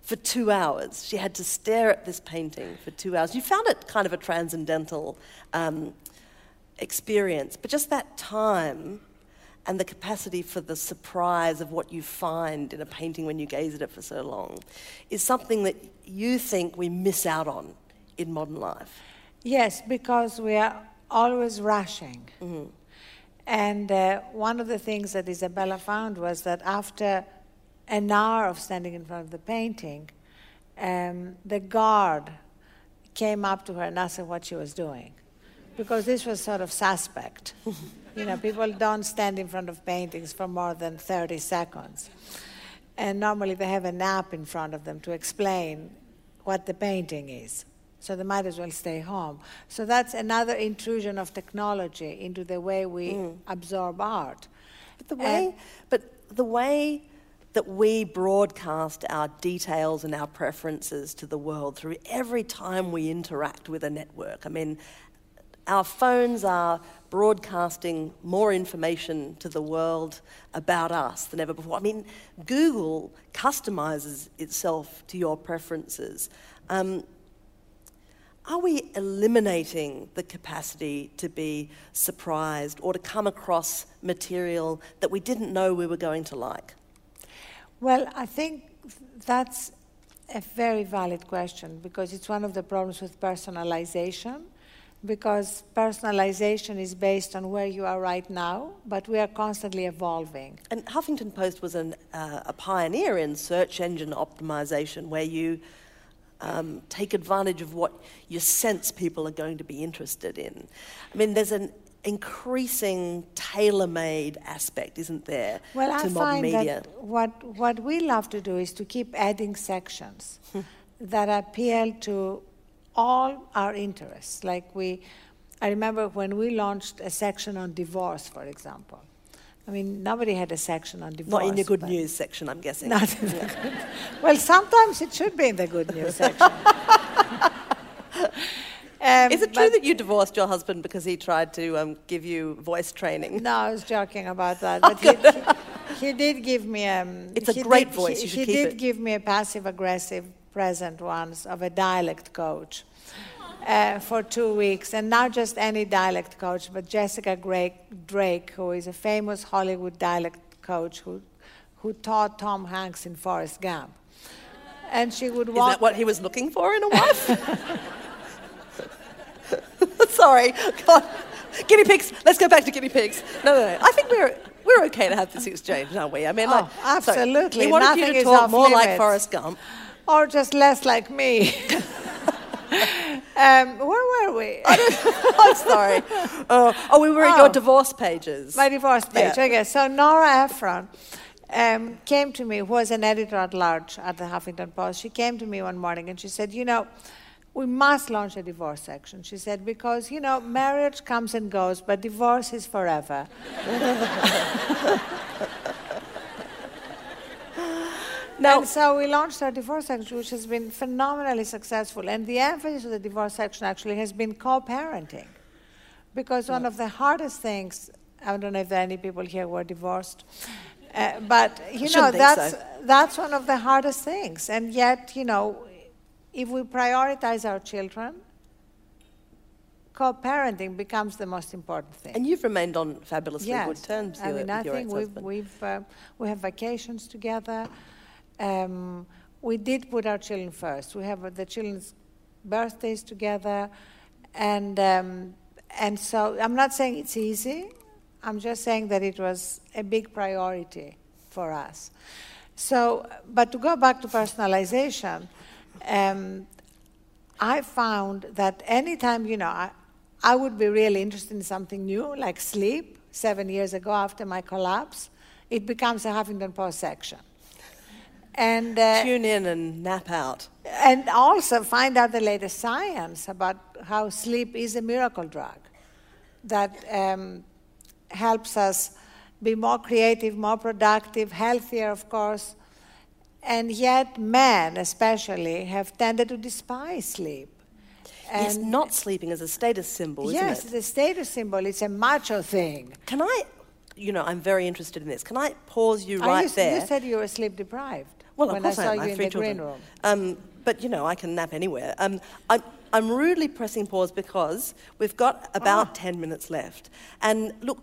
S1: for two hours. She had to stare at this painting for two hours. You found it kind of a transcendental um, experience, but just that time and the capacity for the surprise of what you find in a painting when you gaze at it for so long is something that you think we miss out on in modern life.
S2: Yes, because we are always rushing. Mm-hmm. And uh, one of the things that Isabella found was that after an hour of standing in front of the painting, um, the guard came up to her and asked her what she was doing. Because this was sort of suspect. you know, people don't stand in front of paintings for more than 30 seconds. And normally they have an app in front of them to explain what the painting is so they might as well stay home. So that's another intrusion of technology into the way we mm. absorb art.
S1: But the way, and but the way that we broadcast our details and our preferences to the world through every time we interact with a network. I mean, our phones are broadcasting more information to the world about us than ever before. I mean, Google customizes itself to your preferences. Um, are we eliminating the capacity to be surprised or to come across material that we didn't know we were going to like?
S2: Well, I think that's a very valid question because it's one of the problems with personalization. Because personalization is based on where you are right now, but we are constantly evolving.
S1: And Huffington Post was an, uh, a pioneer in search engine optimization where you um, take advantage of what you sense people are going to be interested in. I mean, there's an increasing tailor-made aspect, isn't there,
S2: well,
S1: to
S2: I
S1: modern
S2: find
S1: media?
S2: That what, what we love to do is to keep adding sections
S1: Hmm.
S2: that appeal to all our interests. Like we, I remember when we launched a section on divorce, for example. I mean, nobody had a section on divorce.
S1: Not in the good news section, I'm guessing.
S2: Not in the good. Well, sometimes it should be in the good news section. Um,
S1: Is it true that you divorced your husband because he tried to um, give you voice training?
S2: No, I was joking about that. But he, he, he did give me a.
S1: It's a great
S2: did-
S1: voice,
S2: He,
S1: you should
S2: he did
S1: it.
S2: give me a passive aggressive present once of a dialect coach uh, for two weeks, and not just any dialect coach, but Jessica Drake, Drake, who is a famous Hollywood dialect coach who who taught Tom Hanks in Forrest Gump. And she would
S1: Is
S2: walk.
S1: that what he was looking for in a wife? Sorry, God. Guinea pigs. Let's go back to guinea pigs. No, no, no. I think we're we're okay to have this exchange, aren't we? I mean,
S2: Oh,
S1: like,
S2: absolutely.
S1: He wanted you
S2: Nothing
S1: to
S2: is
S1: talk more like
S2: limits.
S1: Forrest Gump.
S2: or just less like me. um, where were we?
S1: I'm sorry. Uh, oh, we were at your
S2: Oh.
S1: divorce pages.
S2: My divorce page.
S1: Yeah.
S2: Okay, so Nora Ephron um, came to me, who was an editor at large at the Huffington Post. She came to me one morning and she said, You know, we must launch a divorce section. She said, Because, you know, marriage comes and goes, but divorce is forever.
S1: Now,
S2: and so we launched our divorce section, which has been phenomenally successful. And the emphasis of the divorce section actually has been co parenting. Because one of the hardest things, I don't know if there are any people here who are divorced, uh, but you know, that's,
S1: so.
S2: that's one of the hardest things. And yet, you know, if we prioritize our children, co parenting becomes the most important thing.
S1: and you've remained on fabulously
S2: Yes.
S1: good terms
S2: I
S1: with,
S2: mean, I think we've, we've, uh, we have vacations together. Um, we did put our children first. We have the children's birthdays together. And, um, and so I'm not saying it's easy. I'm just saying that it was a big priority for us. So, but to go back to personalization, um, I found that anytime, you know, I, I would be really interested in something new, like sleep, seven years ago after my collapse, it becomes a Huffington Post section. And, uh,
S1: Tune in and nap out.
S2: and also find out the latest science about how sleep is a miracle drug that um, helps us be more creative, more productive, healthier, of course. And yet, men especially have tended to despise sleep.
S1: yes, not sleeping is a status symbol, isn't
S2: yes,
S1: it?
S2: a status symbol, it's a macho thing.
S1: Can I, you know, I'm very interested in this. Can I pause you right
S2: you,
S1: there?
S2: you said you were sleep deprived
S1: Well,
S2: when
S1: of course
S2: I saw
S1: am.
S2: you
S1: I have three
S2: the
S1: children.
S2: green room.
S1: Um, but you know, I can nap anywhere. Um, I'm, I'm rudely pressing pause because we've got about
S2: Oh.
S1: 10 minutes left. And look,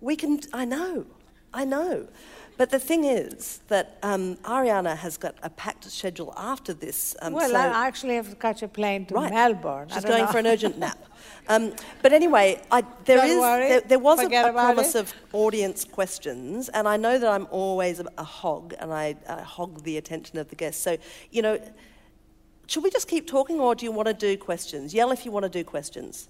S1: we can, I know, I know. But the thing is that um, Arianna has got a packed schedule after this. Um,
S2: well,
S1: so-
S2: I actually have to catch a plane to
S1: Right.
S2: Melbourne.
S1: She's going
S2: know.
S1: for an urgent nap. Um, but anyway, I, there
S2: worry.
S1: there, there was a, a promise
S2: it.
S1: of audience questions, and I know that I'm always a, a hog, and I, I hog the attention of the guests. So, you know, should we just keep talking, or do you want to do questions? Yell if you want to do questions.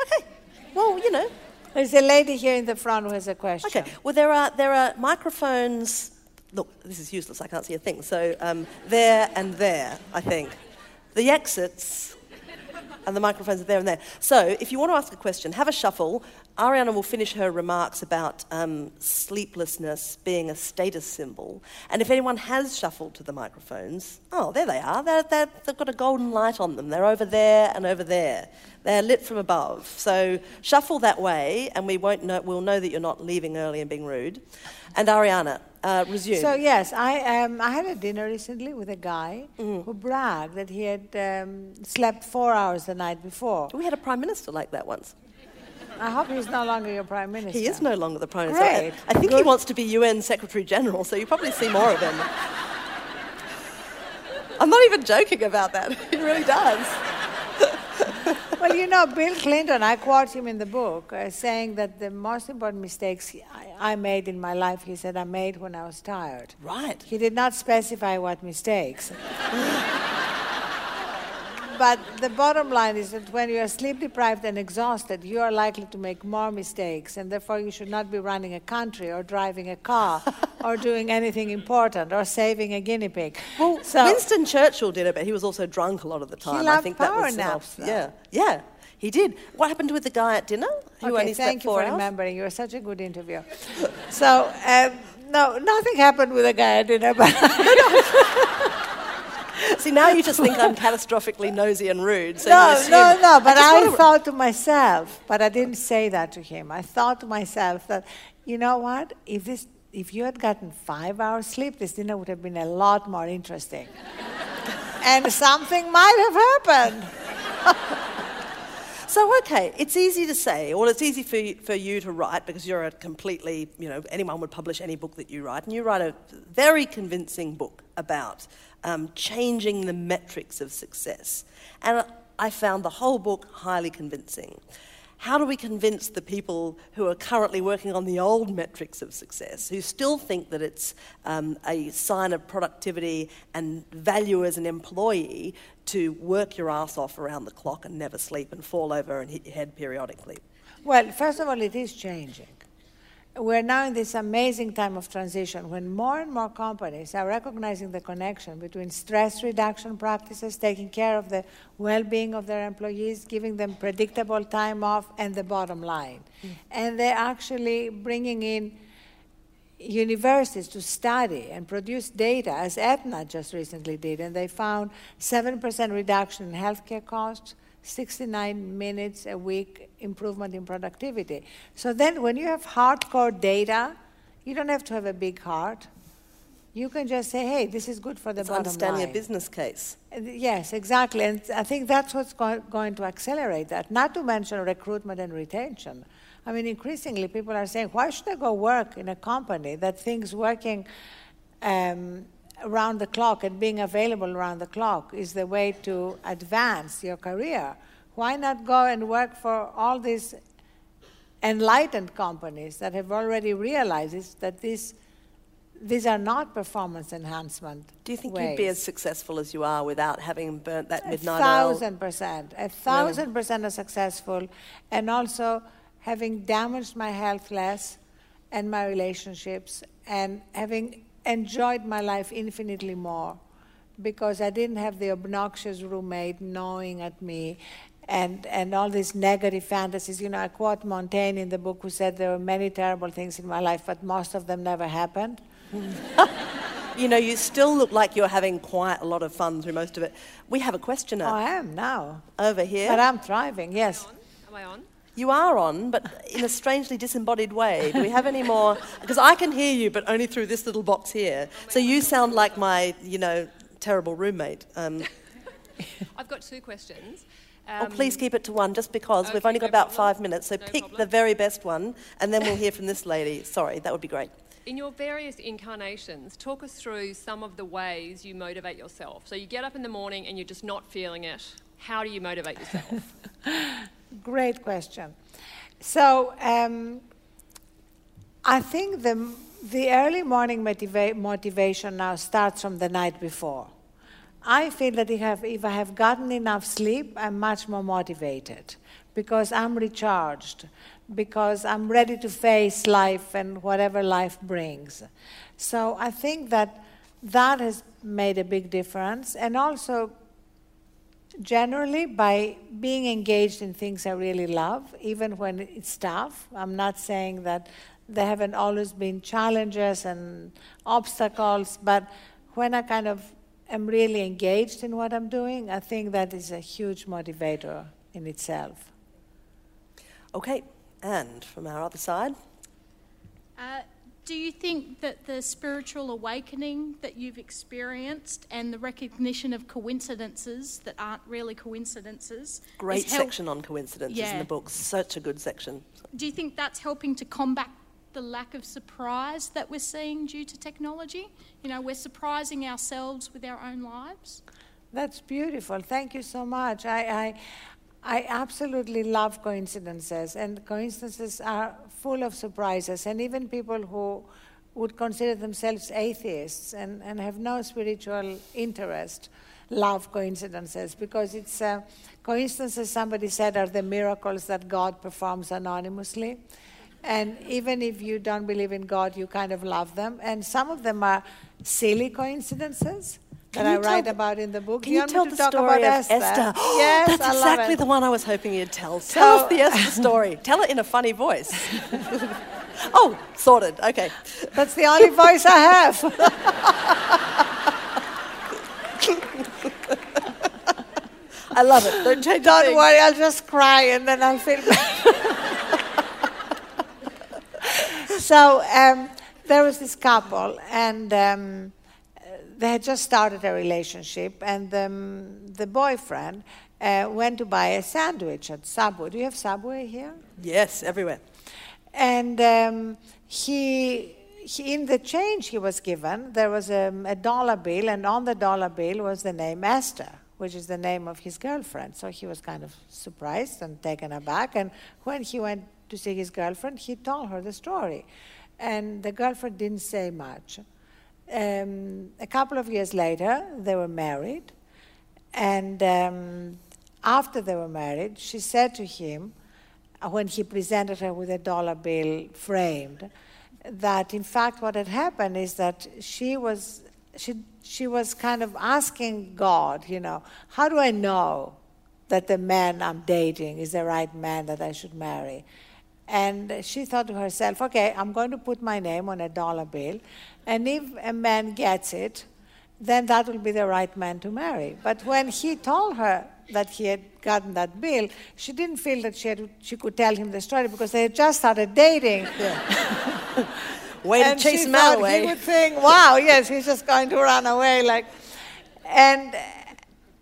S1: Okay. Well, you know.
S2: There's a lady here in the front who has a question.
S1: Okay. Well, there are there are microphones. Look, this is useless. I can't see a thing. So um, there and there, I think. The exits and the microphones are there and there. So if you want to ask a question, have a shuffle. Arianna will finish her remarks about um, sleeplessness being a status symbol. And if anyone has shuffled to the microphones, oh, there they are. They're, they're, they've got a golden light on them. They're over there and over there. They're lit from above. So shuffle that way, and we won't know, we'll know that you're not leaving early and being rude. And Arianna, uh, resume.
S2: So yes, I um, I had a dinner recently with a guy
S1: Mm-hmm.
S2: who bragged that he had um, slept four hours the night before.
S1: we had a prime minister like that once.
S2: I hope he's no longer your prime minister.
S1: He is no longer the prime minister.
S2: Great.
S1: I think he wants to be UN Secretary General, so you probably see more of him. I'm not even joking about that. He really does.
S2: Well, you know, Bill Clinton, I quote him in the book, uh, saying that the most important mistakes I, I made in my life, he said, I made when I was tired.
S1: Right.
S2: He did not specify what mistakes. but the bottom line is that when you are sleep deprived and exhausted, you are likely to make more mistakes, and therefore you should not be running a country or driving a car or doing anything important or saving a guinea pig.
S1: Well,
S2: so,
S1: Winston Churchill did it, but he was also drunk a lot of the time. I
S2: loved
S1: think that
S2: power
S1: was the
S2: naps, though.
S1: Yeah, yeah, he did. What happened with the guy at dinner who
S2: okay,
S1: only slept
S2: thank you
S1: four
S2: for
S1: hours?
S2: remembering. You were such a good interview. so, um, no, nothing happened with the guy at dinner, but
S1: See, now you just think I'm catastrophically nosy and rude. So
S2: no, no, no. But
S1: just
S2: I, thought to myself, but I didn't say that to him. I thought to myself that, you know what? If this, if you had gotten five hours sleep, this dinner would have been a lot more interesting, and something might have happened.
S1: So, okay, it's easy to say, or it's easy for you, for you to write because you're a completely, you know, anyone would publish any book that you write, and you write a very convincing book about um, changing the metrics of success. And I found the whole book highly convincing. How do we convince the people who are currently working on the old metrics of success, who still think that it's um, a sign of productivity and value as an employee to work your ass off around the clock and never sleep and fall over and hit your head periodically?
S2: Well, first of all, it is changing. We're now in this amazing time of transition when more and more companies are recognizing the connection between stress reduction practices, taking care of the well being of their employees, giving them predictable time off, and the bottom line. Mm. And they're actually bringing in universities to study and produce data, as Aetna just recently did, and they found 7% reduction in healthcare costs, 69 minutes a week improvement in productivity. So then, when you have hardcore data, you don't have to have a big heart. You can just say, hey, this is good for the
S1: It's
S2: bottom
S1: understanding
S2: line.
S1: a business case.
S2: Yes, exactly. And I think that's what's go- going to accelerate that, not to mention recruitment and retention. I mean, increasingly, people are saying, why should I go work in a company that thinks working um, around the clock and being available around the clock is the way to advance your career? Why not go and work for all these enlightened companies that have already realized that this, these are not performance enhancement?
S1: Do you think
S2: ways.
S1: you'd be as successful as you are without having burnt that midnight oil?
S2: A thousand percent. A thousand percent as successful. And also having damaged my health less and my relationships and having enjoyed my life infinitely more because I didn't have the obnoxious roommate gnawing at me and, and all these negative fantasies. You know, I quote Montaigne in the book who said there were many terrible things in my life, but most of them never happened.
S1: You know, you still look like you're having quite a lot of fun through most of it. We have a questioner
S2: Oh, I am now.
S1: over here.
S2: But I'm thriving, yes.
S3: Am I on?
S1: You are on, but in a strangely disembodied way. Do we have any more? Because I can hear you, but only through this little box here. So you sound like my, you know, terrible roommate. Um,
S3: I've got two questions.
S1: oh,
S3: Um,
S1: please keep it to one, just because we've only got
S3: no
S1: about
S3: problem.
S1: five minutes. So
S3: No
S1: pick the very best one, and then we'll hear from this lady. Sorry, that would be great.
S3: In your various incarnations, talk us through some of the ways you motivate yourself. So you get up in the morning and you're just not feeling it. How do you motivate yourself?
S2: Great question. So um, I think the, the early morning motiva- motivation now starts from the night before. I feel that if have, if I have gotten enough sleep, I'm much more motivated because I'm recharged, because I'm ready to face life and whatever life brings. So I think that that has made a big difference. And also, generally by being engaged in things I really love, even when it's tough. I'm not saying that there haven't always been challenges and obstacles, but when I kind of am really engaged in what I'm doing, I think that is a huge motivator in itself.
S1: Okay, and from our other side.
S4: Uh, do you think that the spiritual awakening that you've experienced and the recognition of coincidences that aren't really coincidences
S1: great
S4: is help-
S1: section on coincidences in the book. Such a good section.
S4: Do you think that's helping to combat the lack of surprise that we're seeing due to technology? You know we're surprising ourselves with our own lives?
S2: That's beautiful. Thank you so much. I, I, I absolutely love coincidences, and coincidences are full of surprises. And even people who would consider themselves atheists and, and have no spiritual interest love coincidences because it's uh, coincidences, somebody said, are the miracles that God performs anonymously. And even if you don't believe in God, you kind of love them. And some of them are silly coincidences that
S1: Can
S2: I write
S1: the-
S2: about in the book.
S1: Can you,
S2: me
S1: tell the story
S2: about
S1: of Esther?
S2: yes,
S1: that's
S2: I love
S1: exactly the one I was hoping you'd tell. Tell us the Esther story. Tell it in a funny voice. oh, sorted. Okay.
S2: That's the only voice I have.
S1: I love it. Don't change
S2: Don't
S1: thing.
S2: worry, I'll just cry and then I'll feel so um, there was this couple, and um, they had just started a relationship, and um, the boyfriend uh, went to buy a sandwich at Subway. Do you have Subway here?
S1: Yes, everywhere.
S2: And um, he, he, in the change he was given, there was a, a dollar bill, and on the dollar bill was the name Esther, which is the name of his girlfriend. So he was kind of surprised and taken aback. And when he went to see his girlfriend, he told her the story. And the girlfriend didn't say much. Um, a couple of years later, they were married. And um, after they were married, she said to him, uh, when he presented her with a dollar bill framed, that in fact what had happened is that she was she she was kind of asking God, you know, how do I know that the man I'm dating is the right man that I should marry? And she thought to herself, okay, I'm going to put my name on a dollar bill, and if a man gets it, then that will be the right man to marry. But when he told her that he had gotten that bill, she didn't feel that she, had, she could tell him the story because they had just started dating.
S1: Way to
S2: and
S1: chase
S2: she
S1: him out away.
S2: He eh? would think, wow, yes, he's just going to run away. Like, and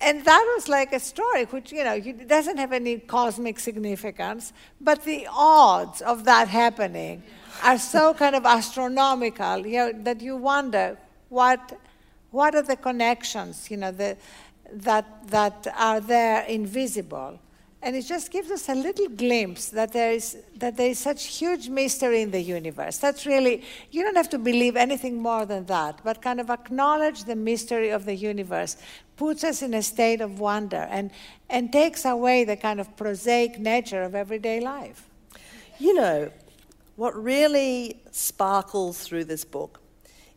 S2: and that was like a story which you know doesn't have any cosmic significance, but the odds of that happening are so kind of astronomical, you know, that you wonder what what are the connections, you know, the, that that are there invisible. And it just gives us a little glimpse that there is that there is such huge mystery in the universe. That's really you don't have to believe anything more than that, but kind of acknowledge the mystery of the universe puts us in a state of wonder and, and takes away the kind of prosaic nature of everyday life.
S1: You know, what really sparkles through this book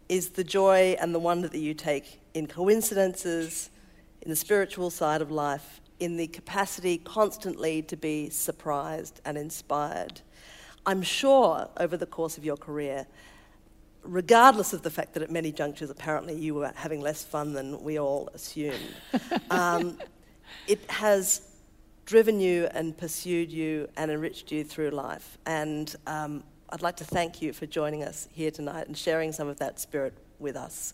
S1: is the joy and the wonder that you take in coincidences, in the spiritual side of life, in the capacity constantly to be surprised and inspired. I'm sure over the course of your career, regardless of the fact that at many junctures apparently you were having less fun than we all assumed, um, it has driven you and pursued you and enriched you through life. And um, I'd like to thank you for joining us here tonight and sharing some of that spirit with us.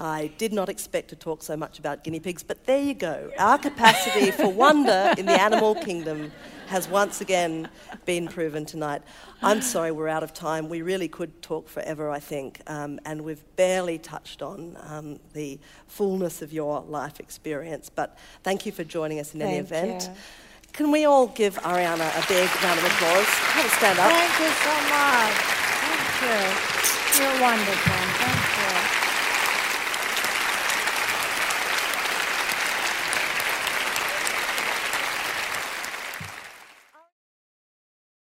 S1: I did not expect to talk so much about guinea pigs, but there you go. Our capacity for wonder in the animal kingdom has once again been proven tonight. I'm sorry we're out of time. We really could talk forever, I think, um, and we've barely touched on um, the fullness of your life experience. But thank you for joining us in any
S2: Thank
S1: event.
S2: you.
S1: Can we all give Arianna a big round of applause? A stand up.
S2: Thank you so much. Thank you. You're wonderful. Thank you.